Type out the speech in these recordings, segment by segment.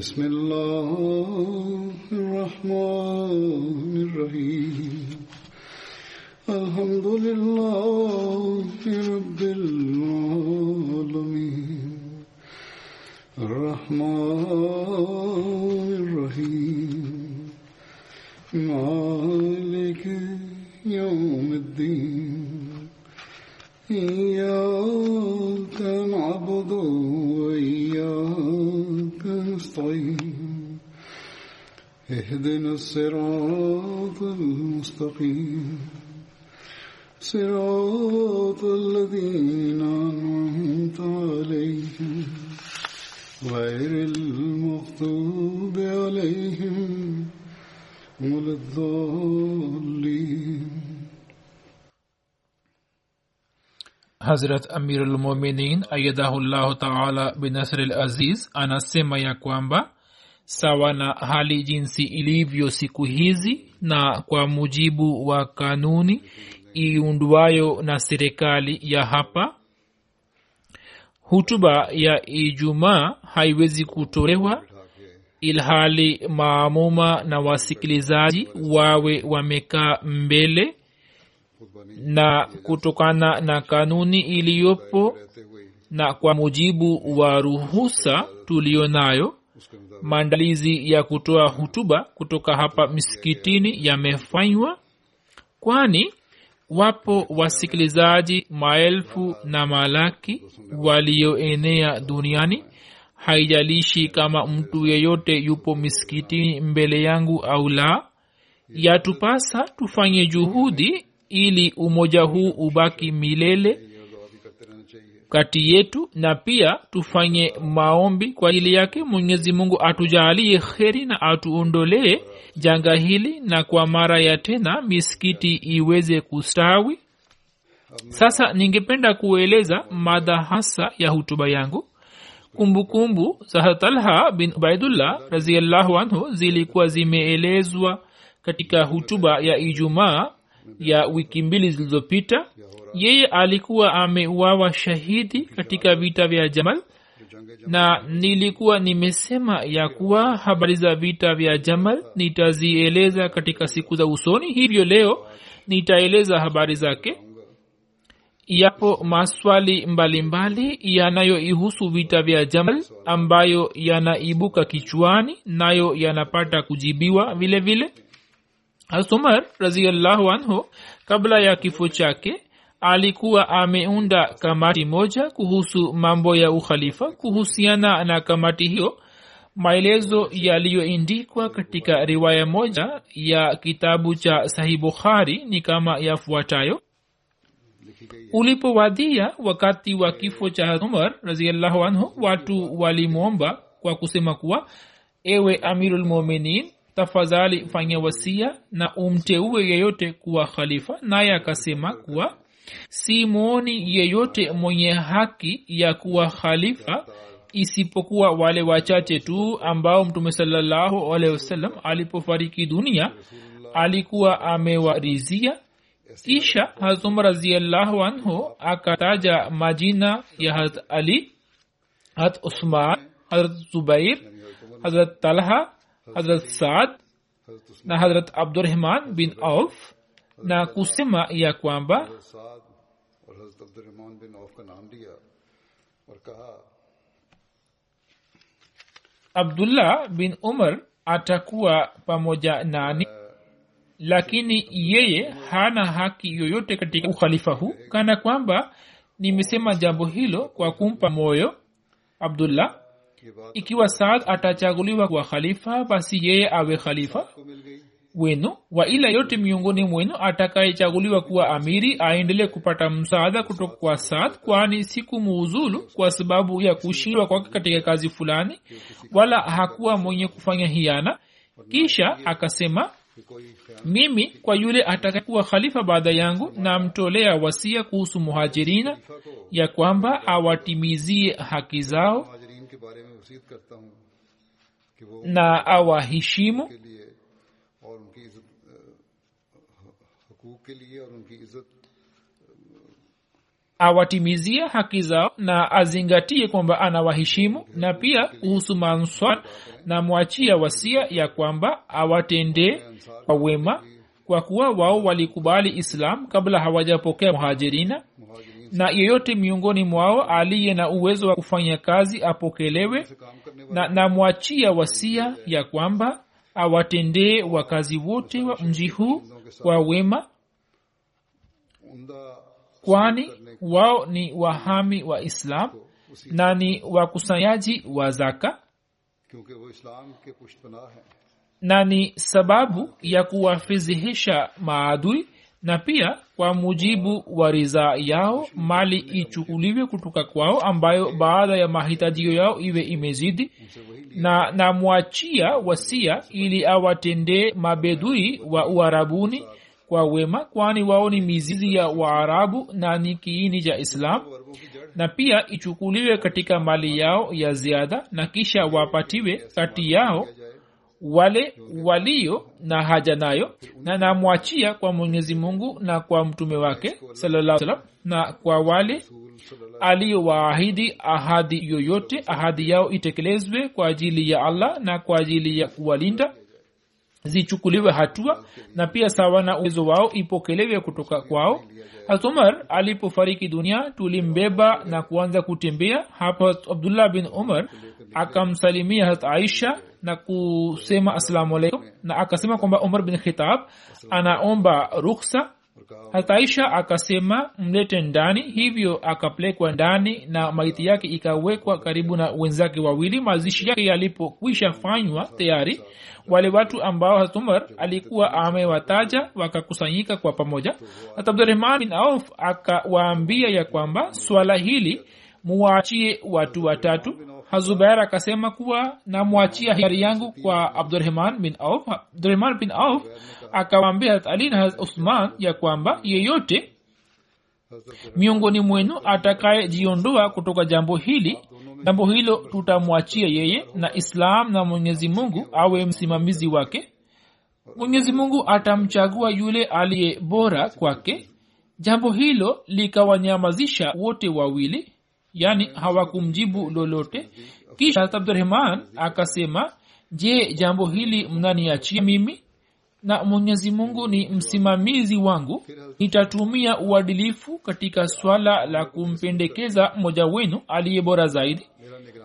بسم الله الصراط المستقيم صراط الذين أنعمت عليهم غير المغضوب عليهم ولا الضالين hazrat amirulmuminin ayadahullahu taala binasri laziz anasema ya kwamba sawa na hali jinsi ilivyo siku hizi na kwa mujibu wa kanuni iundwayo na serikali ya hapa hutuba ya ijumaa haiwezi kutolewa ilhali maamuma na wasikilizaji wawe wamekaa mbele na kutokana na kanuni iliyopo na kwa mujibu wa ruhusa tuliyo nayo maandalizi ya kutoa hutuba kutoka hapa misikitini yamefanywa kwani wapo wasikilizaji maelfu na malaki walioenea duniani. Haijalishi kama mtu yeyote yupo misikitini mbele yangu au la yatupasa tufanye juhudi ili umoja huu ubaki milele kati yetu na pia tufanye maombi kwa ajili yake. Mwenyezi mungu atujaalie kheri na atuondolee janga hili na kwa mara ya tena misikiti iweze kustawi. Sasa ningependa kueleza mada hasa ya hutuba yangu. Kumbukumbu za talha bin ubaidullah raziallahu anhu zilikuwa zimeelezwa katika hutuba ya ijumaa ya wiki mbili zilizopita yeye alikuwa ameuawa shahidi katika vita vya jamal na nilikuwa nimesema ya kuwa habari za vita vya jamal nitazieleza katika siku za usoni hivyo leo nitaeleza habari zake. Yapo maswali mbalimbali yanayoihusu vita vya jamal ambayo yanaibuka kichwani nayo yanapata kujibiwa vile vile hasumar raziallahu anhu kabla ya kifo chake alikuwa ameunda kamati moja kuhusu mambo ya ukhalifa kuhusiana na kamati hiyo. Maelezo yaliyoindikwa katika riwaya moja ya kitabu cha sahih bukhari ni kama yafuatayo. Ulipowadhia wakati wa kifo cha umar raziallahu anhu watu walimwomba kwa kusema kuwa ewe amirulmuminin tafadhali fanya wasia na umteue yeyote kuwa khalifa. Naye akasema kuwa si mwoni yeyote mwenye haki ya kuwa khalifa isipokuwa wale wachache tu ambao mtume salallahu alehi wasallam alipofariki dunia. Alikuwa amewarizia. Kisha hazum raziallahu anhu akataja majina ya hazrat ali hazrat usman harat zubair harat talha Hazrat saad na hadrat abdurahman bin auf na kusema ya kwamba abdullah bin umar atakuwa pamoja nani? Lakini yeye hana haki yoyote katika ukhalifa huu. Kana kwamba nimesema jambo hilo kwa kumpa moyo abdullah ikiwa saad atachaguliwa kwa khalifa basi yeye awe khalifa wenu. Wa ila yote miongoni mwenu atakayechaguliwa kuwa amiri aendelee kupata msaada kutoka kwa saad kwani siku muuzulu kwa sababu ya kushindwa kwake katika kazi fulani wala hakuwa mwenye kufanya hiana. Kisha akasema mimi kwa yule atakayekuwa khalifa baada yangu namtolea wasia kuhusu muhajirina ya kwamba awatimizie haki zao na awaheshimu awatimizie haki zao na azingatie kwamba anawaheshimu na pia kuhusu manswan na mwachia wasia ya kwamba awatendee kwa wema kwa kuwa wao walikubali islam kabla hawajapokea muhajirina na yeyote miongoni mwao aliye na uwezo wa kufanya kazi apokelewe na namwachia wasia ya kwamba awatendee wakazi wote wa mji huu kwa wema kwani wao ni wahami wa islam na ni wakusanyaji wa zaka na ni sababu ya kuwafizihisha maadui na pia kwa mujibu wa ridhaa yao mali ichukuliwe kutoka kwao ambayo baadha ya mahitajio yao iwe imezidi na namwachia wasia ili awatendee mabedui wa uharabuni kwa wema kwani wao ni mizizi ya waarabu na ni kiini cha ja islam. Na pia ichukuliwe katika mali yao ya ziada na kisha wapatiwe kati yao wale walio na haja nayo na namwachia kwa mwenyezi mungu na kwa mtume wake sallallahu na kwa wale aliyowaahidi ahadi yoyote ahadi yao itekelezwe kwa ajili ya allah na kwa ajili ya kuwalinda zichukuliwe hatua na pia sawa na uwezo wao ipokelewe kutoka kwao. Hatumar alipofariki dunia tulimbeba na kuanza kutembea. Hapo abdullah bin umar akamsalimia hat aisha na kusema assalamu alaikum na akasema kwamba umar bin khitab anaomba ruksa hata aisha akasema mlete ndani. Hivyo akapelekwa ndani na maiti yake ikawekwa karibu na wenzake wawili. Mazishi yake yalipokwisha fanywa tayari wale watu ambao hatumar alikuwa amewataja wakakusanyika kwa pamoja. Hata abdurahman bin auf akawaambia ya kwamba swala hili muwaachie watu watatu hazubair akasema kuwa namwachia hiari yangu kwa abdurahman bin auf. Abdurahman bin auf akawaambia Hazrat ali na usman ya kwamba yeyote miongoni mwenu atakayejiondoa kutoka jambo hili jambo hilo tutamwachia yeye na islam na mwenyezi mungu awe msimamizi wake. Mwenyezi mungu atamchagua yule aliye bora kwake. Jambo hilo likawanyamazisha wote wawili yani hawakumjibu lolote. Kisha abdurahman akasema je jambo hili mnaniachia mimi? Na mwenyezi mungu ni msimamizi wangu. Nitatumia uadilifu katika swala la kumpendekeza mmoja wenu aliye bora zaidi.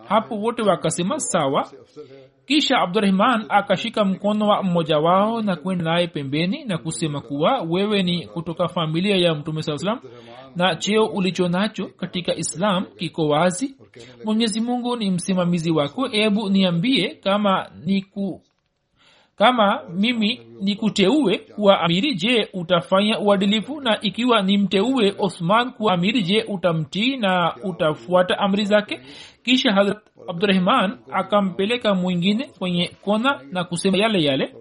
Hapo wote wakasema sawa kisha abdurahman akashika mkono wa mmoja wao na kwenda naye pembeni na kusema kuwa wewe ni kutoka familia ya mtume saa salam na cheo ulicho nacho katika islam kiko wazi. Mwenyezi mungu ni msimamizi wako. Hebu niambie kama niku kama mimi nikuteue kuwa amiri je utafanya uadilifu? Na ikiwa nimteue osman kuwa amiri je utamtii na utafuata amri zake kisha harat abdurahman akampeleka mwingine kwenye kona na kusema yale yale.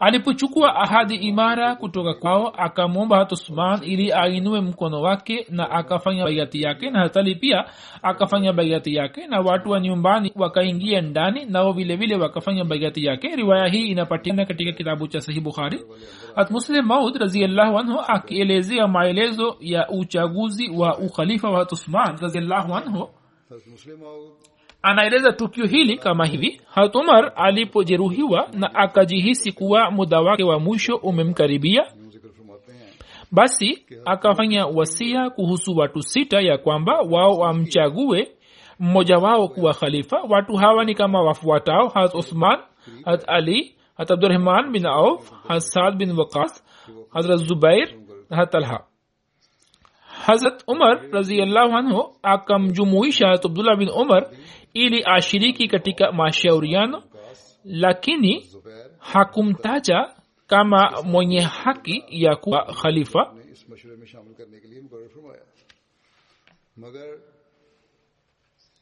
Alipochukua ahadi imara kutoka kwao akamwomba hat usman ili ainue mkono wake na akafanya baiati yake. Na hatali pia akafanya baiati yake na watu wa nyumbani wakaingia ndani nao vile vile wakafanya baiati yake. Riwaya hii inapatikana katika kitabu cha sahih bukhari. Hat maud raziallahu anhu akielezea maelezo ya uchaguzi wa ukhalifa wa hat usman raziallahu anhu anaeleza tukio hili kama hivi. Hat umar alipojeruhiwa na akajihisi kuwa muda wake wa mwisho umemkaribia basi akafanya wasia kuhusu watu sita ya kwamba wao wamchague mmoja wao kuwa khalifa. Watu hawa ni kama wafuatao hat uthman hat ali hat abdurahman bin auf hat saad bin wakas hazrat zubair hat talha hazrat umar raziallahu akamjumuisha abdullah bin umar ili ashiriki katika mashauriano lakini hakumtaja kama mwenye haki ya kuwa khalifa.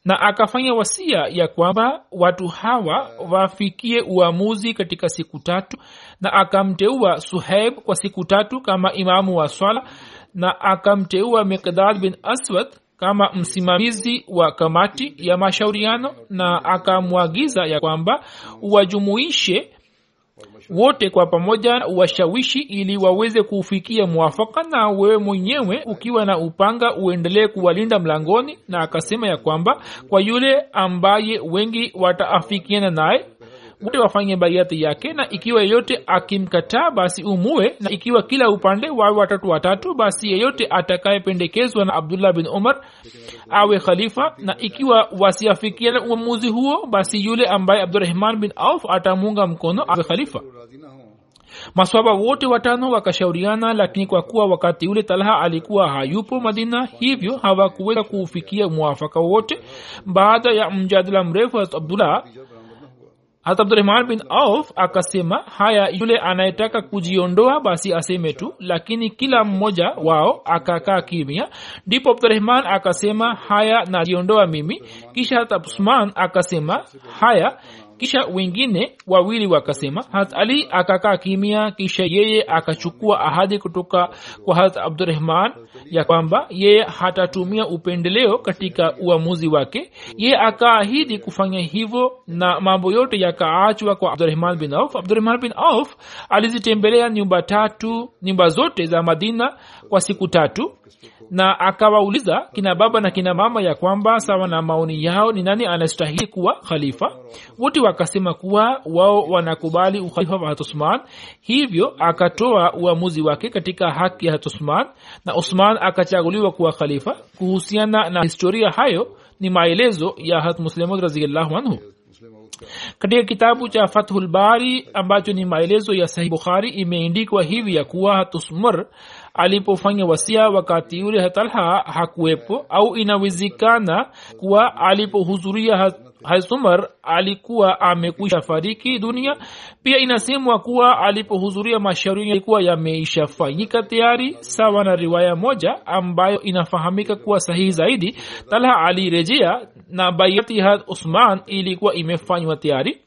Na akafanya wasia ya kwamba watu hawa wafikie uamuzi katika siku tatu na akamteua suheb kwa siku tatu kama imamu wa swala na akamteua miqdad bin aswad kama msimamizi wa kamati ya mashauriano na akamwagiza ya kwamba uwajumuishe wote kwa pamoja washawishi ili waweze kufikia mwafaka na wewe mwenyewe ukiwa na upanga uendelee kuwalinda mlangoni na akasema ya kwamba kwa yule ambaye wengi wataafikiana naye wote wafanye baiati yake na ikiwa yeyote akimkataa basi umue na ikiwa kila upande wawe watatu watatu basi yeyote atakayependekezwa na abdullah bin umar awe khalifa na ikiwa wasiafikiana uamuzi huo basi yule ambaye abdurahman bin auf atamuunga mkono awe khalifa. Maswaba wote watano wakashauriana lakini kwa kuwa wakati ule talha alikuwa hayupo madina hivyo hawakuweza kuufikia mwafaka wote baada ya mjadala mrefu abdullah hat abdurahman bin auf akasema haya yule anayetaka kujiondoa basi aseme tu lakini kila mmoja wao akakaa kimya. Ndipo abdurahman akasema haya najiondoa mimi. Kisha hata usman akasema haya kisha wengine wawili wakasema hat ali akakaa kimya kisha yeye akachukua ahadi kutoka kwa hat abdurahman ya kwamba yeye hatatumia upendeleo katika uamuzi wake. Yeye akaahidi kufanya hivyo na mambo yote yakaachwa kwa abdurahman bin auf. Abdurahman bin auf alizitembelea nyumba tatu nyumba zote za madina kwa siku tatu. Na akawauliza kina baba na kina mama ya kwamba sawa na maoni yao ni nani anastahili kuwa khalifa. Wote wakasema kuwa wao wanakubali ukhalifa wa hatusman hivyo akatoa uamuzi wake katika haki ya hatusman na usman akachaguliwa kuwa khalifa. Kuhusiana na historia hayo ni maelezo ya hat anhu. Katika kitabu cha fathul bari ambacho ni maelezo ya sahih bukhari imeandikwa hivi ya kuwa hatusmar alipofanya wasia wakati yule hatalha hakuwepo au inawezekana kuwa alipohudhuria hasumar alikuwa amekwisha fariki dunia. Pia inasemwa kuwa alipohudhuria mashauri yalikuwa yameishafanyika tayari sawa na riwaya moja ambayo inafahamika kuwa sahihi zaidi. Talha alirejea na baiati had usman ilikuwa imefanywa tayari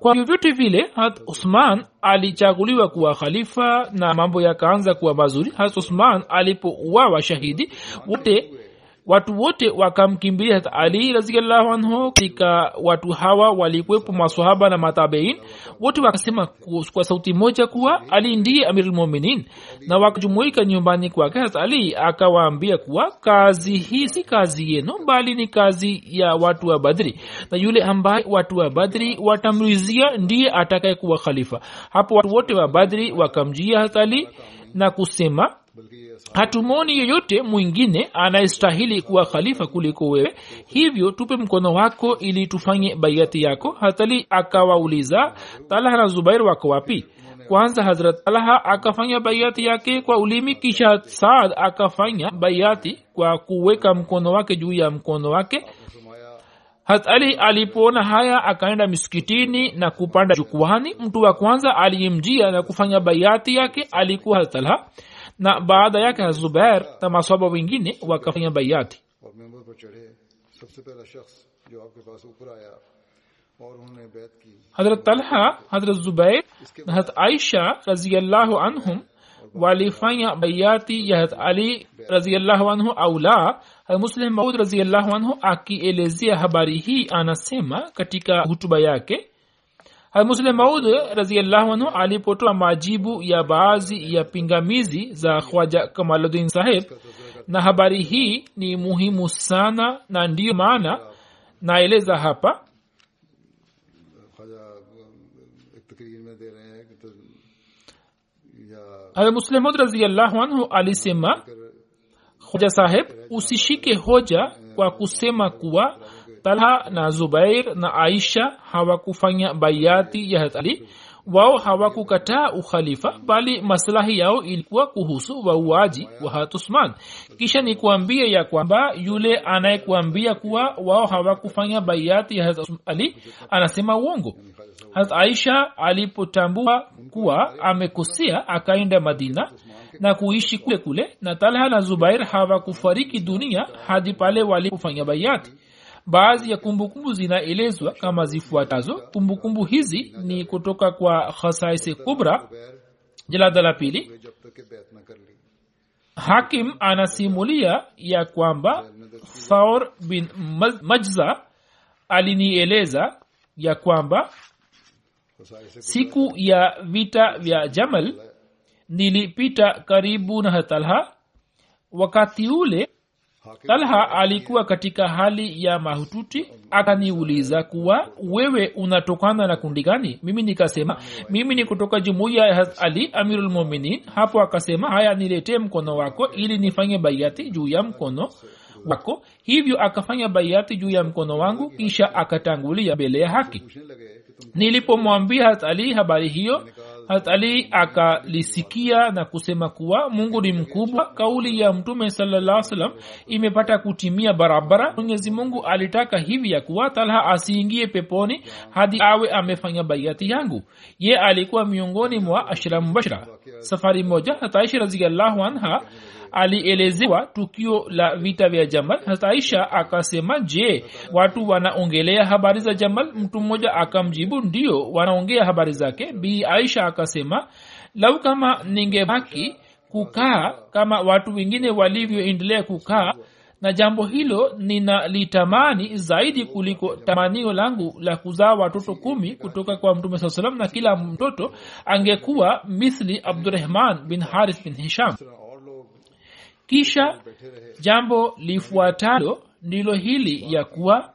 kwa vyovyote vile hat usman alichaguliwa kuwa khalifa na mambo yakaanza kuwa mazuri. Hat usman alipouawa shahidi wote watu wote wakamkimbilia hata ali raziallahu anhu katika watu hawa walikwepo masahaba na matabein wote wakasema kwa sauti moja kuwa ali ndiye amirulmuminin na wakajumuika nyumbani kwake hata ali akawaambia kuwa kazi hii si kazi yenu bali ni kazi ya watu wa badri. Na yule ambaye watu wa badri watamrizia ndiye atakaye kuwa khalifa. Hapo watu wote wa badri wakamjia hata ali na kusema hatumoni yeyote mwingine anayestahili kuwa khalifa kuliko wewe. Hivyo tupe mkono wako ili tufanye baiati yako. Hatali akawauliza talha na zubair wako wapi? Kwanza hazrat talha akafanya baiati yake kwa ulimi kisha saad akafanya baiati kwa kuweka mkono wake juu ya mkono wake. Hat ali alipoona haya akaenda misikitini na kupanda jukwani mtu wa kwanza aliyemjia na kufanya baiati yake alikuwa talha na baada yake hazubair na maswaba wengine wakafanya baiati hazrat talha zubair na hazrat aisha raziallahu anhum walifanya baiati ya hazrat ali raziallahu anhu au muslim maud raziallahu anhu akielezea habari hii anasema katika hutuba yake muslim maud raziallahu alipotoa majibu ya baadhi ya pingamizi za khwaja kamaluddin saheb na habari hii ni muhimu sana na ndiyo maana naeleza hapa. Muslimud raziallahu anhu alisema hoja saheb usishike hoja kwa kusema kuwa talha na zubair na aisha hawakufanya baiati ya hat ali. Wao hawakukataa ukhalifa bali maslahi yao ilikuwa kuhusu wauaji wa hatusman kisha ni kuambia ya kwamba yule anayekuambia kuwa wao hawakufanya baiati ya hat ali anasema uongo. Hat aisha alipotambua kuwa amekosea akaenda madina na kuishi kule kule na talha na zubair hawakufariki dunia hadi pale walipofanya baiati baadhi ya kumbukumbu zinaelezwa kama zifuatazo. Kumbukumbu hizi ni kutoka kwa khasaisi kubra jalada la pili. Hakim anasimulia ya kwamba faur bin majza alinieleza ya kwamba siku ya vita vya jamal nilipita karibu na talha. Wakati ule talha alikuwa katika hali ya mahututi. Akaniuliza kuwa wewe unatokana na kundi gani? Mimi nikasema mimi ni kutoka jumuiya ya ali amirulmuminin hapo akasema haya niletee mkono wako ili nifanye baiati juu ya mkono wako. Hivyo akafanya baiati juu ya mkono wangu kisha akatangulia mbele ya haki. Nilipomwambia ali habari hiyo hat ali akalisikia na kusema kuwa mungu ni mkubwa. Kauli ya mtume salaa salam imepata kutimia barabara. Mwenyezi mungu alitaka hivi ya kuwa talha asiingie peponi hadi awe amefanya baiati yangu. Ye alikuwa miongoni mwa ashra mubashara safari moja hataishi raziallahu anha alielezewa tukio la vita vya jamal. Hasa aisha akasema je watu wanaongelea habari za jamal? Mtu mmoja akamjibu ndio wanaongea habari zake. Bi aisha akasema lau kama ningebaki kukaa kama watu wengine walivyoendelea kukaa na jambo hilo ninalitamani zaidi kuliko tamanio langu la kuzaa watoto kumi kutoka kwa mtume saa salam na kila mtoto angekuwa misli abdurahman bin haris bin hisham kisha jambo lifuatalo ndilo hili ya kuwa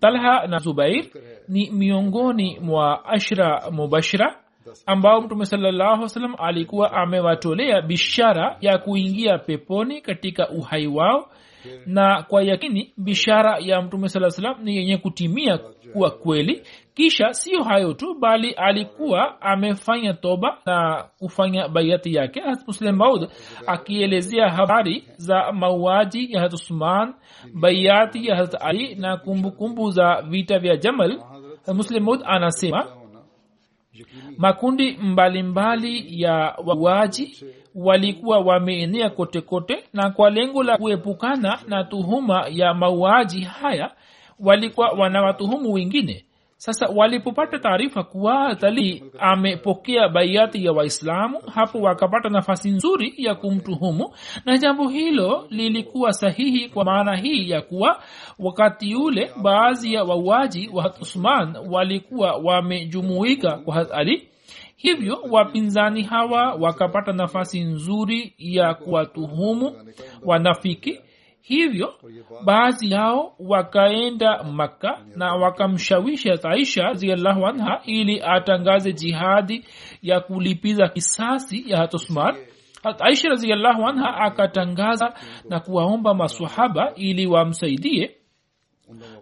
talha na zubair ni miongoni mwa ashra mubashira ambao mtume salllahu alikuwa amewatolea bishara ya kuingia peponi katika uhai wao na kwa yakini bishara ya mtume saa salam ni yenye kutimia kuwa kweli. Kisha siyo hayo tu bali alikuwa amefanya toba na kufanya baiati yake. Hasmuslem maud akielezea habari za mauaji ya hat usman baiati ya hat ali na kumbukumbu kumbu za vita vya jamal. Muslim maud anasema makundi mbalimbali mbali ya wauaji walikuwa wameenea kote kote na kwa lengo la kuepukana na tuhuma ya mauaji haya walikuwa wanawatuhumu wengine sasa walipopata taarifa kuwa tali amepokea baiati ya waislamu hapo wakapata nafasi nzuri ya kumtuhumu na jambo hilo lilikuwa sahihi kwa maana hii ya kuwa wakati ule baadhi ya wauaji wa uthman walikuwa wamejumuika kwa Hazrat ali. Hivyo wapinzani hawa wakapata nafasi nzuri ya kuwatuhumu wanafiki hivyo baadhi yao wakaenda makka na wakamshawishi aisha raziallahu anha ili atangaze jihadi ya kulipiza kisasi ya hatusman aisha raziallahu anha akatangaza na kuwaomba masahaba ili wamsaidie.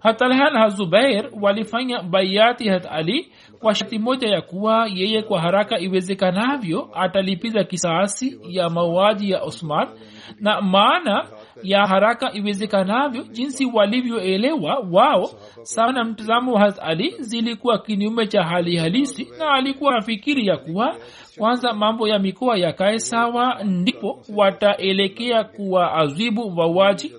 Hatalha na zubair walifanya baiati hat ali kwa shati moja ya kuwa yeye kwa haraka iwezekanavyo atalipiza kisasi ya mauaji ya osman na maana ya haraka iwezekanavyo jinsi walivyoelewa wao sana na mtazamo wa ali zilikuwa kinyume cha hali halisi na alikuwa afikiri ya kuwa kwanza mambo ya mikoa yakae sawa ndipo wataelekea kuwa azibu wauaji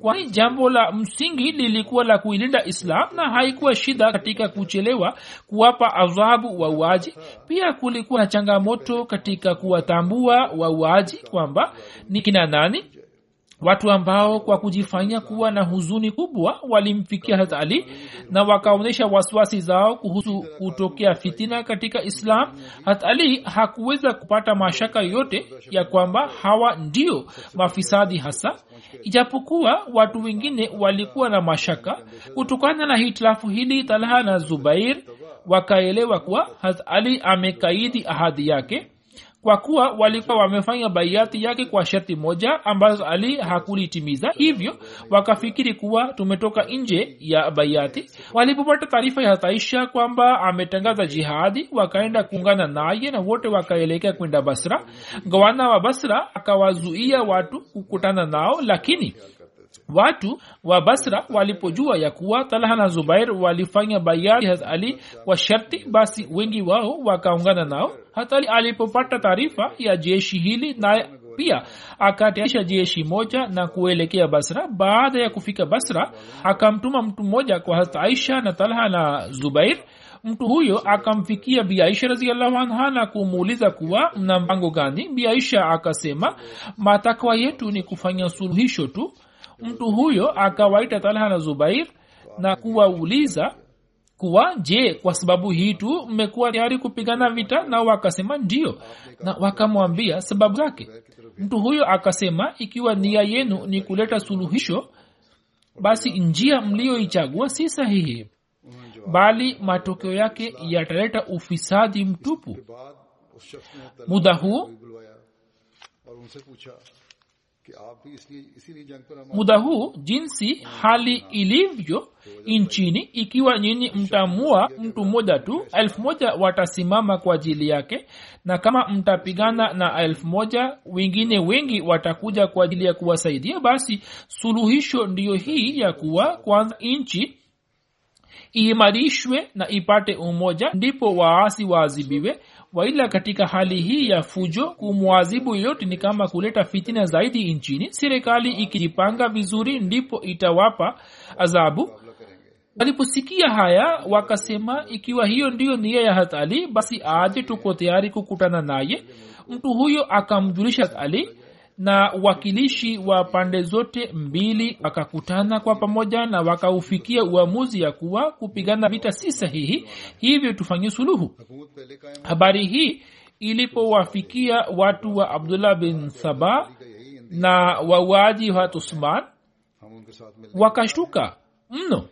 kwani jambo la msingi lilikuwa la kuilinda islam na haikuwa shida katika kuchelewa kuwapa adhabu wauaji? Pia kulikuwa na changamoto katika kuwatambua wauaji kwamba ni kina nani watu ambao kwa kujifanya kuwa na huzuni kubwa walimfikia hat ali na wakaonyesha wasiwasi zao kuhusu kutokea fitina katika islam. Hat hakuweza kupata mashaka yote ya kwamba hawa ndio mafisadi hasa. Ijapokuwa watu wengine walikuwa na mashaka kutokana na hitilafu hili talha na zubair wakaelewa kuwa hat ali amekaidi ahadi yake kwa kuwa walikuwa wamefanya baiati yake kwa sharti moja ambazo ali hakulitimiza. Hivyo wakafikiri kuwa tumetoka nje ya baiati walipopata taarifa ya hataisha kwamba ametangaza jihadi wakaenda kuungana naye na wote wakaelekea kwenda basra. Gavana wa basra akawazuia watu kukutana nao lakini watu wa basra walipojua ya kuwa talha na zubair walifanya bayati hat ali kwa sharti basi wengi wao wakaungana nao. Hatali alipopata taarifa ya jeshi hili naye pia akatayarisha jeshi moja na kuelekea basra. Baada ya kufika basra akamtuma mtu mmoja kwa hata aisha na talha na zubair. Mtu huyo akamfikia biaisha raziallahu anha na kumuuliza kuwa mna mpango gani? Biaisha akasema matakwa yetu ni kufanya suluhisho tu mtu huyo akawaita talha na zubair na kuwauliza kuwa je kwa sababu hii tu mmekuwa tayari kupigana vita? Nao wakasema ndio na wakamwambia sababu zake? Mtu huyo akasema ikiwa nia yenu ni kuleta suluhisho basi njia mliyoichagua si sahihi bali matokeo yake yataleta ufisadi mtupu. Muda huu muda huu jinsi hali ilivyo nchini ikiwa nyinyi mtamua mtu mmoja tu elfu moja watasimama kwa ajili yake na kama mtapigana na elfu moja wengine wengi watakuja kwa ajili ya kuwasaidia basi suluhisho ndiyo hii ya kuwa kwanza nchi iimarishwe na ipate umoja ndipo waasi waadhibiwe waila katika hali hii ya fujo kumwazibu yoyote ni kama kuleta fitina zaidi nchini. Serikali ikijipanga vizuri ndipo itawapa adhabu. Waliposikia haya wakasema ikiwa hiyo ndiyo nia ya hatali basi aje tuko tayari kukutana naye. Mtu huyo akamjulisha ali na wakilishi wa pande zote mbili wakakutana kwa pamoja na wakaufikia uamuzi ya kuwa kupigana vita si sahihi hivyo tufanye suluhu. Habari hii ilipowafikia watu wa abdullah bin saba na wauaji hat usman wakashtuka mno.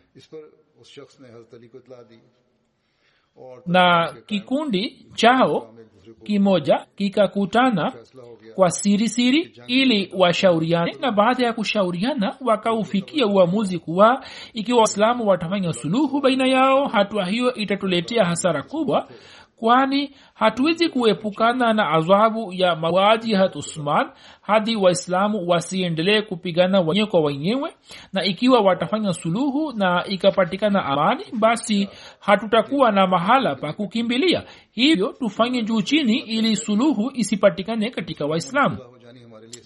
Na kikundi chao kimoja kikakutana kwa siri siri ili washauriane. Na baada ya kushauriana wakaufikia uamuzi kuwa ikiwa waislamu watafanya suluhu baina yao hatua hiyo itatuletea hasara kubwa kwani hatuwezi kuepukana na adhabu ya mauaji hat usman hadi waislamu wasiendelee kupigana wenyewe kwa wenyewe na ikiwa watafanya suluhu na ikapatikana amani basi hatutakuwa na mahala pa kukimbilia. Hivyo tufanye juu chini ili suluhu isipatikane katika waislamu.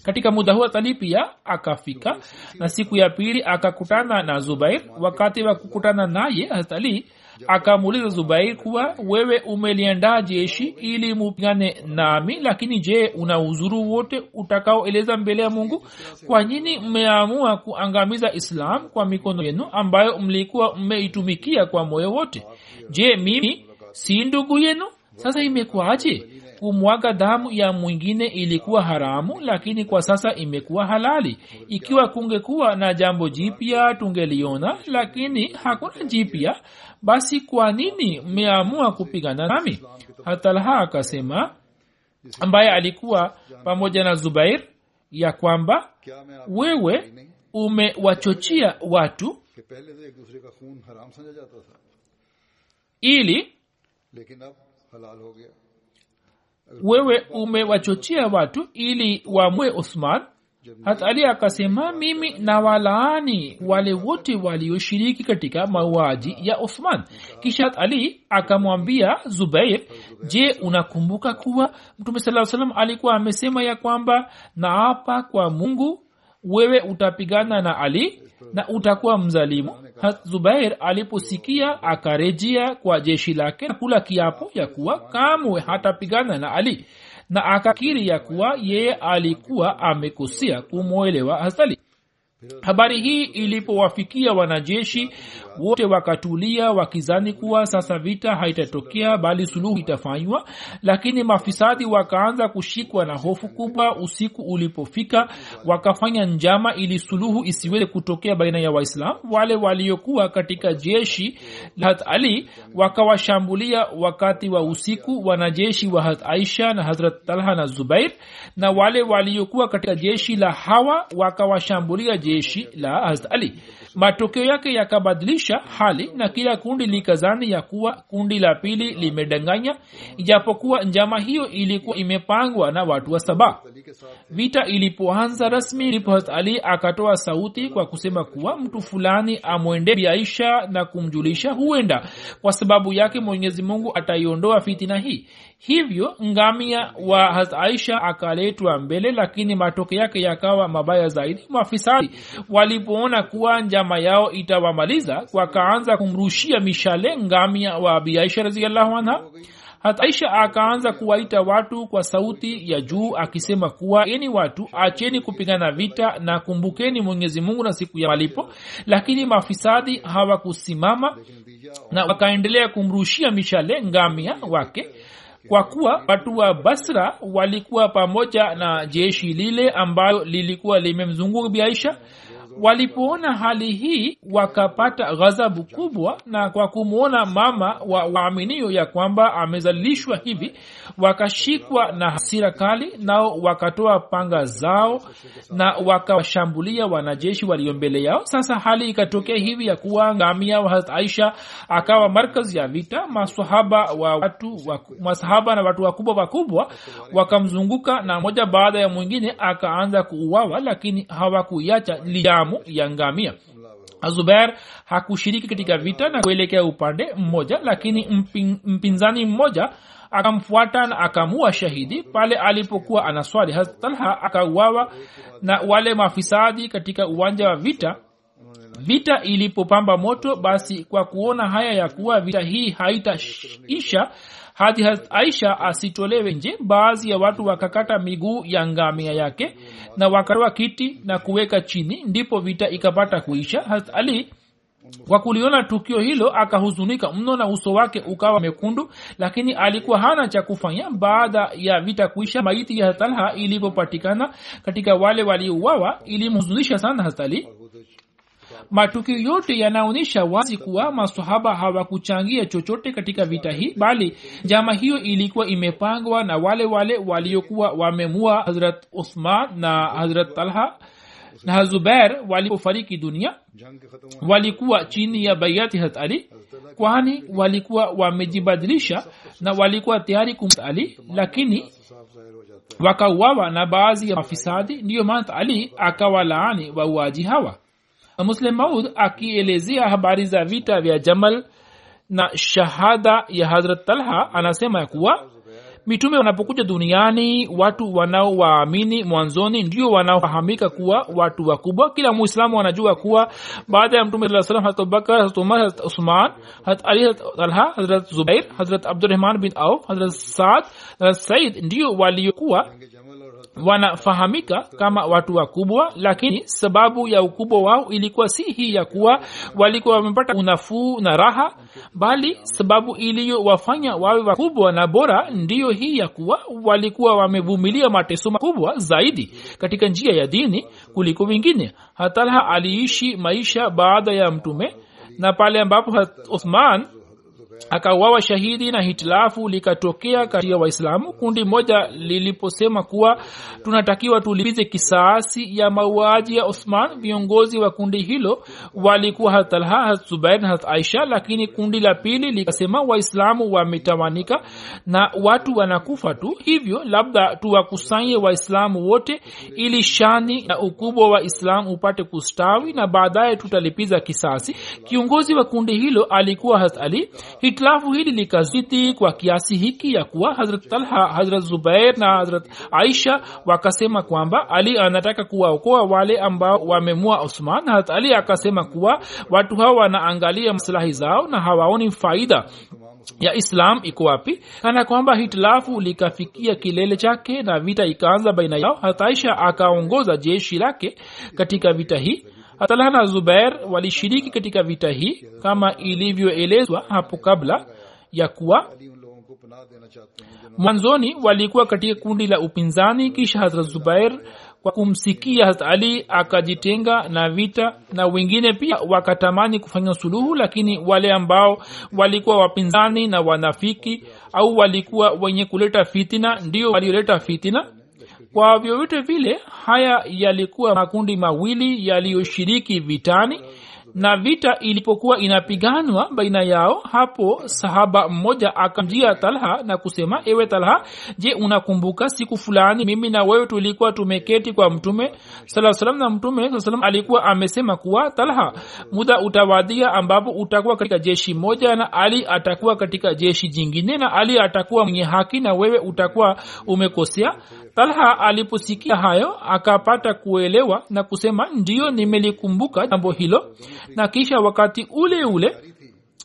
Katika muda huo tali pia akafika na siku ya pili akakutana na zubair. Wakati wa kukutana naye hatali akamuuliza zubair kuwa wewe umeliandaa jeshi ili mupigane nami? Lakini je una uzuru wote utakaoeleza mbele ya mungu? Kwa nini mmeamua kuangamiza islam kwa mikono yenu ambayo mlikuwa mmeitumikia kwa moyo wote? Je mimi si ndugu yenu? Sasa imekuwaje? Kumwaga damu ya mwingine ilikuwa haramu lakini kwa sasa imekuwa halali. Ikiwa kungekuwa na jambo jipya tungeliona lakini hakuna jipya basi kwa nini mmeamua kupigana nami? Hatalha akasema ambaye alikuwa pamoja na zubair ya kwamba wewe umewachochea watu ili wewe umewachochea watu ili wamwe uthman hata akasema mimi na walaani wale wote walioshiriki katika mauaji ya uthman. Kisha hat ali akamwambia zubair je unakumbuka kuwa mtume saa salam alikuwa amesema ya kwamba naapa kwa mungu wewe utapigana na ali na utakuwa mzalimu? Zubair aliposikia akarejea kwa jeshi lake na kula kiapo ya kuwa kamwe hatapigana na ali na akakiri ya kuwa yeye alikuwa amekosea kumwelewa hasali habari hii ilipowafikia wanajeshi wote wakatulia wakizani kuwa sasa vita haitatokea bali suluhu itafanywa. Lakini mafisadi wakaanza kushikwa na hofu kubwa usiku ulipofika. Wakafanya njama ili suluhu isiweze kutokea baina ya waislam wale waliokuwa katika jeshi la ali wakawashambulia wakati wa usiku wanajeshi wa hat aisha na hazrat talha na zubair. Na wale waliokuwa katika jeshi la hawa wakawashambulia jeshi la hazrat ali. Matokeo yake yakabadilisha hali na kila kundi likazani ya kuwa kundi la pili limedanganya ijapokuwa njama hiyo ilikuwa imepangwa na watu wa saba vita ilipoanza rasmi ndipo ali akatoa sauti kwa kusema kuwa mtu fulani amwende biaisha na kumjulisha huenda. Kwa sababu yake mwenyezi mungu ataiondoa fitina hii. Hivyo ngamia wa hat aisha akaletwa mbele lakini matokeo yake yakawa mabaya zaidi. Mafisadi walipoona kuwa njama yao itawamaliza wakaanza kumrushia mishale ngamia wa abi aisha raziallahu anha. Hata akaanza kuwaita watu kwa sauti ya juu akisema kuwa eni watu acheni kupigana vita na kumbukeni mwenyezi mungu na siku ya malipo. Lakini mafisadi hawakusimama na wakaendelea kumrushia mishale ngamia wake kwa kuwa watu wa basra walikuwa pamoja na jeshi lile ambayo lilikuwa limemzunguka biaisha walipoona hali hii wakapata ghadhabu kubwa na kwa kumwona mama wa waaminio ya kwamba amezalishwa hivi wakashikwa na hasira kali nao wakatoa panga zao na wakawashambulia wanajeshi walio mbele yao. Sasa hali ikatokea hivi ya kuwa ngamia wa aisha akawa markaz ya vita. Masahaba wa watu masahaba na watu wakubwa wakubwa wakamzunguka na moja baada ya mwingine akaanza kuuawa lakini hawakuiacha lijamu ya ngamia. Zubair hakushiriki katika vita na kuelekea upande mmoja lakini mpin, mpinzani mmoja akamfuata na akamua shahidi pale alipokuwa anaswali. Talha akauawa na wale mafisadi katika uwanja wa vita. Vita ilipopamba moto basi kwa kuona haya ya kuwa vita hii haitaisha hadi aisha asitolewe nje baadhi ya watu wakakata miguu ya ngamia yake na wakarwa kiti na kuweka chini ndipo vita ikapata kuisha. Hat ali kwa kuliona tukio hilo akahuzunika mno na uso wake ukawa mekundu lakini alikuwa hana cha kufanya baada ya vita kuisha. Maiti ya talha ilipopatikana katika wale waliouawa ilimhuzunisha sana hatali matukio yote yanaonyesha wazi kuwa masahaba hawakuchangia chochote katika vita hii bali jama hiyo ilikuwa imepangwa na wale wale waliokuwa wamemua hazrat uthman na hazrat talha na zubair walipofariki dunia. Walikuwa chini ya baiati hat ali kwani walikuwa wamejibadilisha na walikuwa tayari kumt ali lakini wakauawa na baadhi ya mafisadi. Ndiyo maana ali akawalaani wauaji hawa muslim maud akielezea habari za vita vya jamal na shahada ya hazrat talha anasema ya kuwa mitume wanapokuja duniani watu wanaowaamini mwanzoni ndio wanaofahamika kuwa watu wakubwa. Kila muislamu anajua kuwa baada ya mtume saa salam harat abubakar harat umar harat usman harat ali harat talha harat zubair hadrat abdurahman bin auf harat saad hazrat said ndio waliokuwa wanafahamika kama watu wakubwa lakini sababu ya ukubwa wao ilikuwa si hii ya kuwa walikuwa wamepata unafuu na raha bali sababu iliyowafanya wawe wakubwa na bora ndiyo hii ya kuwa walikuwa wamevumilia mateso makubwa zaidi katika njia ya dini kuliko wengine. Hatalha aliishi maisha baada ya mtume na pale ambapo uthman akauawa shahidi na hitilafu likatokea kati ya waislamu. Kundi moja liliposema kuwa tunatakiwa tulipize kisaasi ya mauaji ya uthman viongozi wa kundi hilo walikuwa hatalha hazubair na aisha lakini kundi la pili likasema waislamu wametawanika na watu wanakufa tu. Hivyo labda tuwakusanye waislamu wote ili shani na ukubwa wa islam upate kustawi na baadaye tutalipiza kisasi kiongozi wa kundi hilo alikuwa hat ali hitilafu hili likazidi kwa kiasi hiki ya kuwa hazrat talha hazrat zubair na hazrat aisha wakasema kwamba ali anataka kuwaokoa wale ambao wamemua usman. Hazrat ali akasema kuwa watu hawa wanaangalia maslahi zao na hawaoni faida ya islam iko wapi. Kana kwamba hitilafu likafikia kilele chake na vita ikaanza baina yao. Hataisha akaongoza jeshi lake katika vita hii atalha na zubair walishiriki katika vita hii kama ilivyoelezwa hapo kabla ya kuwa mwanzoni walikuwa katika kundi la upinzani kisha hazrat zubair kwa kumsikia hazrat ali akajitenga na vita na wengine pia wakatamani kufanya suluhu lakini wale ambao walikuwa wapinzani na wanafiki au walikuwa wenye kuleta fitina ndio walioleta fitina kwa vyovyote vile haya yalikuwa makundi mawili yaliyoshiriki vitani na vita ilipokuwa inapiganwa baina yao hapo sahaba mmoja akamjia talha na kusema ewe talha je unakumbuka siku fulani mimi na wewe tulikuwa tumeketi kwa mtume salam na mtume salam alikuwa amesema kuwa talha muda utawadia ambapo utakuwa katika jeshi moja na ali atakuwa katika jeshi jingine na ali atakuwa mwenye haki na wewe utakuwa umekosea. Talha aliposikia hayo akapata kuelewa na kusema ndiyo nimelikumbuka jambo hilo na kisha wakati ule ule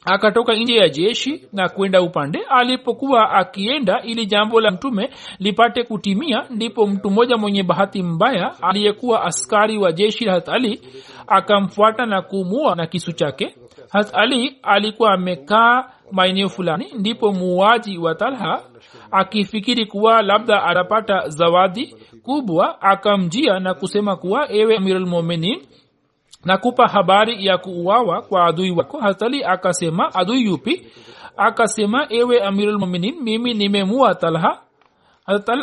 akatoka nje ya jeshi na kwenda upande. Alipokuwa akienda ili jambo la mtume lipate kutimia ndipo mtu mmoja mwenye bahati mbaya aliyekuwa askari wa jeshi la hathali akamfuata na kumua na kisu chake. Hatali alikuwa amekaa maeneo fulani ndipo muuaji wa talha akifikiri kuwa labda atapata zawadi kubwa akamjia na kusema kuwa ewe amirulmuminin nakupa habari ya kuuawa kwa adui wako. Hatali akasema adui yupi? Akasema ewe amirulmuminin mimi nimemua talha.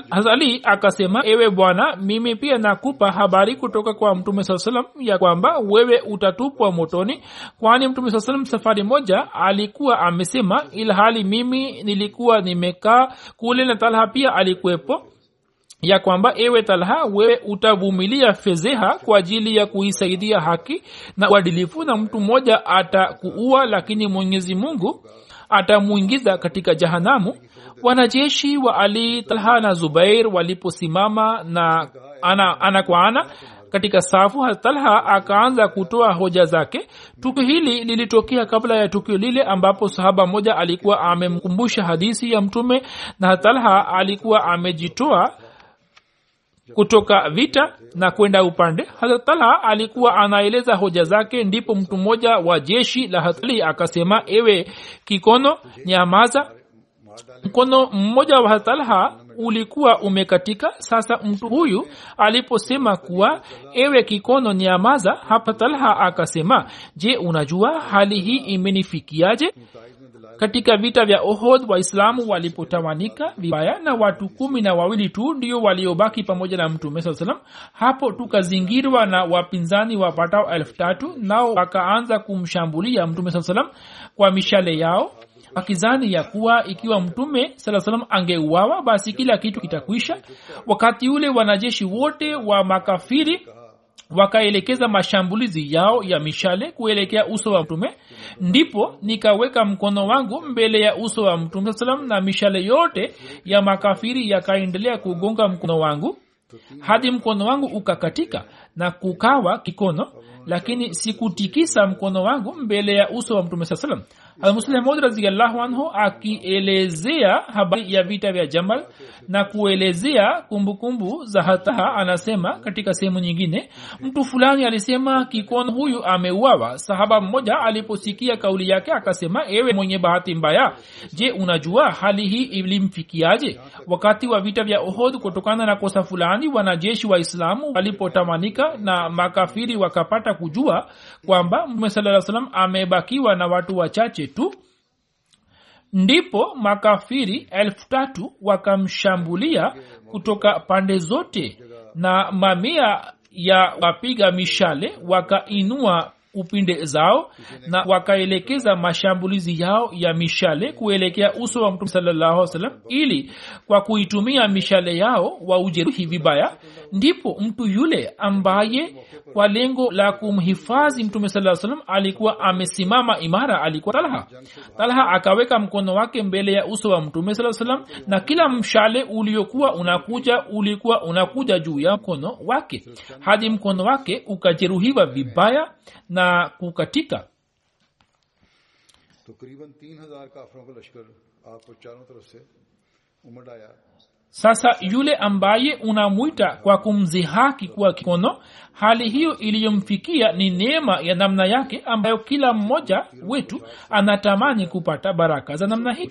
Hazali akasema ewe bwana mimi pia nakupa habari kutoka kwa mtume saa salam ya kwamba wewe utatupwa motoni kwani mtume saa salam safari moja alikuwa amesema ilhali mimi nilikuwa nimekaa kule na talha pia alikuwepo ya kwamba ewe talha wewe utavumilia fedheha kwa ajili ya kuisaidia haki na uadilifu na mtu mmoja atakuua lakini mwenyezi mungu atamwingiza katika jahanamu. Wanajeshi wa ali talha na zubair waliposimama na ana, ana kwa ana katika safu talha akaanza kutoa hoja zake. Tukio hili lilitokea kabla ya tukio lile ambapo sahaba mmoja alikuwa amemkumbusha hadisi ya mtume na talha alikuwa amejitoa kutoka vita na kwenda upande. Hazrat alikuwa anaeleza hoja zake ndipo mtu mmoja wa jeshi la hatali akasema ewe kikono nyamaza. Mkono mmoja wa hatalha ulikuwa umekatika. Sasa mtu huyu aliposema kuwa ewe kikono nyamaza hapa talha akasema je unajua hali hii imenifikiaje katika vita vya ohod waislamu walipotawanika vibaya na watu kumi na wawili tu ndio waliobaki pamoja na mtume saa salam hapo tukazingirwa na wapinzani wapatao elfu tatu nao wakaanza kumshambulia mtume saa salam kwa mishale yao wakizani ya kuwa ikiwa mtume saa salam angeuawa basi kila kitu kitakwisha. Wakati ule wanajeshi wote wa makafiri wakaelekeza mashambulizi yao ya mishale kuelekea uso wa mtume ndipo nikaweka mkono wangu mbele ya uso wa mtume salam na mishale yote ya makafiri yakaendelea kugonga mkono wangu hadi mkono wangu ukakatika na kukawa kikono lakini sikutikisa mkono wangu mbele ya uso wa mtume saa salam almuslimud raziallahu anhu akielezea habari ya vita vya jamal na kuelezea kumbukumbu za hataha anasema katika sehemu nyingine mtu fulani alisema kikono huyu ameuawa. Sahaba mmoja aliposikia kauli yake akasema ewe mwenye bahati mbaya je unajua hali hii ilimfikiaje? Wakati wa vita vya ohod kutokana na kosa fulani wanajeshi wa islamu walipotamanika na makafiri wakapata kujua kwamba mtume saa salam amebakiwa na watu wachache tu ndipo makafiri elfu tatu wakamshambulia kutoka pande zote na mamia ya wapiga mishale wakainua upinde zao na wakaelekeza mashambulizi yao ya mishale kuelekea uso wa mtume salallahu salam ili kwa kuitumia mishale yao waujeruhi vibaya ndipo mtu yule ambaye kwa lengo la kumhifadhi mtume saa salam alikuwa amesimama imara alikuwa talha talha akaweka mkono wake mbele ya uso wa mtume saa salam na kila mshale uliokuwa unakuja ulikuwa unakuja juu ya mkono wake hadi mkono wake ukajeruhiwa vibaya na kukatika तकरीबन तीन हजार काफरों का लश्कर आपको चारों तरफ से उमड़ आया sasa yule ambaye unamwita kwa kumzihaki kuwa kikono hali hiyo iliyomfikia ni neema ya namna yake ambayo kila mmoja wetu anatamani kupata baraka za namna hii.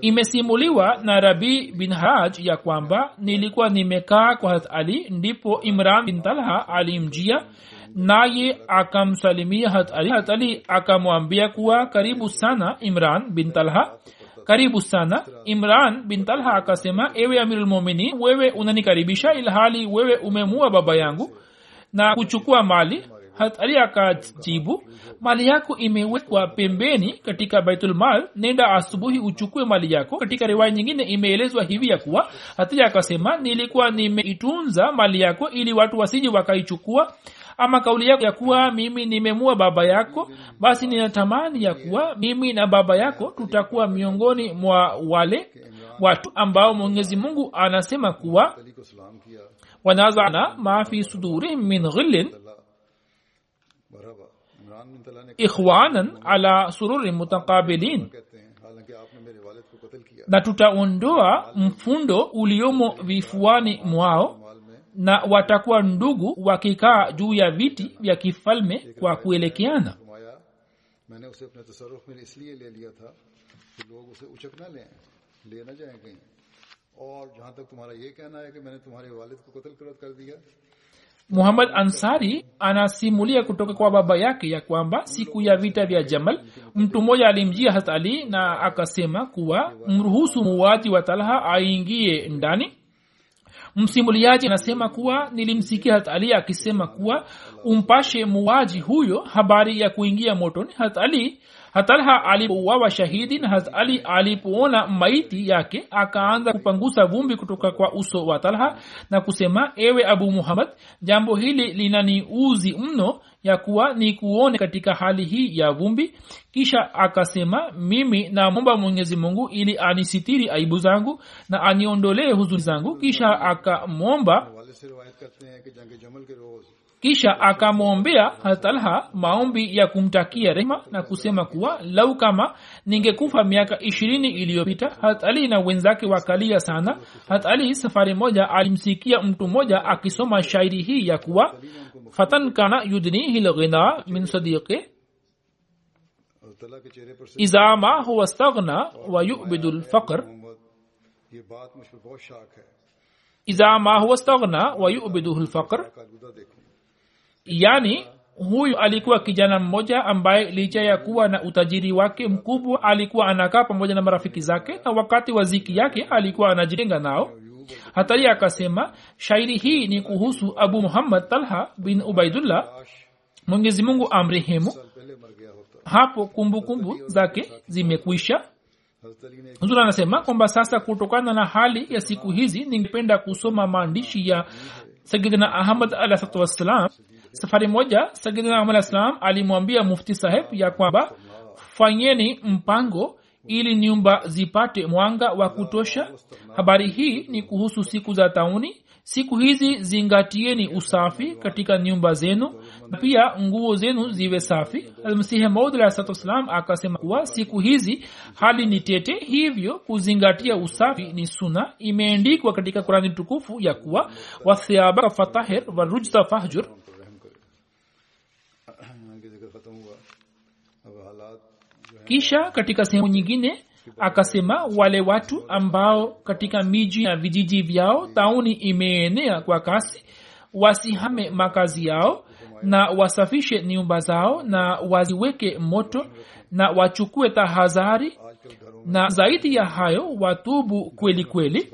Imesimuliwa na rabi bin haraj ya kwamba nilikuwa nimekaa kwa harat ali ndipo imran bin talha alimjia naye akamsalimia harat ali. Harat ali akamwambia kuwa karibu sana imran bin talha karibu sana. Imran bin talha akasema ewe amirulmuminin wewe unanikaribisha ilhali wewe umemua baba yangu na kuchukua mali. Hatari akajibu mali yako imewekwa pembeni katika baitulmal nenda asubuhi uchukue mali yako. Katika riwaya nyingine imeelezwa hivi ya kuwa hatija akasema nilikuwa nimeitunza mali yako ili watu wasiji wakaichukua ama kauli yako ya kuwa mimi nimemua baba yako basi ninatamani ya kuwa mimi na baba yako tutakuwa miongoni mwa wale watu ambao mwenyezi mungu anasema kuwa wanazana mafi sudurihim min ghillin ikhwanan ala sururi mutakabilin na tutaondoa mfundo uliomo vifuani mwao na watakuwa ndugu wakikaa juu ya viti vya kifalme kwa kuelekeana फरमाया मैंने उसे अपने तसरुफ में इसलिए ले लिया था कि लोग उसे उचक ना लें ले ना जाएं कहीं और जहां तक तुम्हारा ये कहना है कि मैंने तुम्हारे वालिद को कत्ल कर कर दिया muhammad ansari anasimulia kutoka kwa baba yake ya kwamba siku ya vita vya jamal mtu mmoja alimjia hat ali na akasema kuwa mruhusu muuaji wa talha aingie ndani msimuliaji anasema kuwa nilimsikia hat ali akisema kuwa umpashe muwaji huyo habari ya kuingia motoni. Hat ali hatalha alipouawa shahidi na hat ali alipoona maiti yake akaanza kupangusa vumbi kutoka kwa uso wa talha na kusema ewe abu muhammad jambo hili linaniuzi mno ya kuwa ni kuone katika hali hii ya vumbi. Kisha akasema mimi namwomba mwenyezi mungu ili anisitiri aibu zangu na aniondolee huzuni zangu. Kisha akamwomba kisha akamwombea talha maombi ya kumtakia rehma na kusema kuwa lau kama ningekufa miaka ishirini iliyopita hat na wenzake wakalia sana. Hat safari moja alimsikia mtu mmoja akisoma shairi hii ya kuwa fatan kana yudnihi lghina min sadiqi iza huwa staghna wa yubidu lfaqr iza huwa staghna wa yubiduhu lfaqr yaani huyu alikuwa kijana mmoja ambaye licha ya kuwa na utajiri wake mkubwa alikuwa anakaa pamoja na marafiki zake na wakati wa ziki yake alikuwa anajirenga nao. Hatari akasema shairi hii ni kuhusu abu muhammad talha bin ubaidullah. Mwenyezi mungu amrehemu. Hapo kumbukumbu kumbu zake zimekwisha. Huzuri anasema kwamba sasa kutokana na hali ya siku hizi ningependa kusoma maandishi ya sayidina ahmad alahsatu wassalam safari moja sayidina ahmad alah alimwambia mufti saheb ya kwamba fanyeni mpango ili nyumba zipate mwanga wa kutosha. Habari hii ni kuhusu siku za tauni. Siku hizi zingatieni usafi katika nyumba zenu na pia nguo zenu ziwe safi. Almasihi maud alah akasema kuwa siku hizi hali ni tete hivyo kuzingatia usafi ni suna imeendikwa katika kurani tukufu ya kuwa wathiabaka fatahir warujza fahjur kisha katika sehemu nyingine akasema wale watu ambao katika miji na vijiji vyao tauni imeenea kwa kasi wasihame makazi yao na wasafishe nyumba zao na waziweke moto na wachukue tahadhari. Na zaidi ya hayo watubu kweli kweli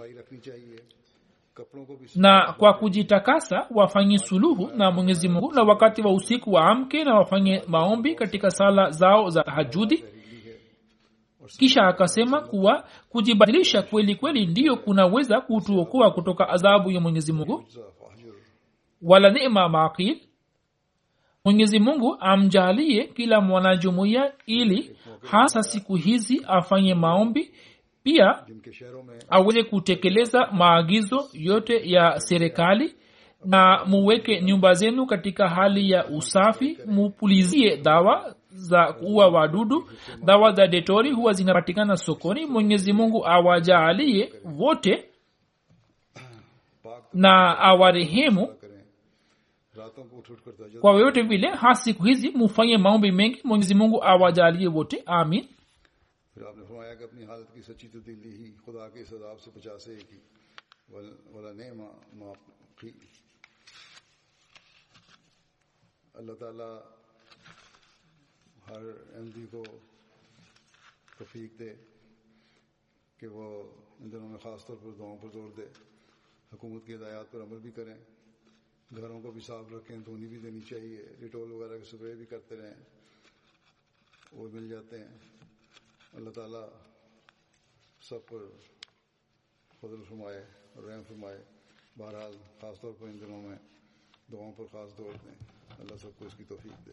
na kwa kujitakasa wafanye suluhu na mwenyezi mungu. Na wakati wa usiku waamke na wafanye maombi katika sala zao za tahajudi kisha akasema kuwa kujibadilisha kweli kweli ndiyo kunaweza kutuokoa kutoka adhabu ya mwenyezi mungu. Wala nema maaqil mwenyezi mungu amjalie kila mwanajumuiya ili hasa siku hizi afanye maombi pia aweze kutekeleza maagizo yote ya serikali na muweke nyumba zenu katika hali ya usafi mupulizie dawa za kuwa wadudu dawa za detori huwa zinapatikana sokoni. Mwenyezi mungu awajaalie wote na awarehemu. Kwa yoyote vile ha siku hizi mufanye maombi mengi. Mwenyezi mungu awajalie wote. Amin. اللہ تعالیٰ ہر ایم ڈی جی کو تفیق دے کہ وہ ان دنوں میں خاص طور پر دعاؤں پر زور دے، حکومت کی ہدایات پر عمل بھی کریں، گھروں کو بھی صاف رکھیں، دھونی بھی دینی چاہیے، ڈیٹول وغیرہ کے سپرے بھی کرتے رہیں، وہ مل جاتے ہیں۔ اللہ تعالیٰ سب پر فضل فرمائے اور رحم فرمائے۔ بہرحال خاص طور پر ان دنوں میں دعاؤں پر خاص دور دیں۔ اللہ سب کو اس کی توفیق دے۔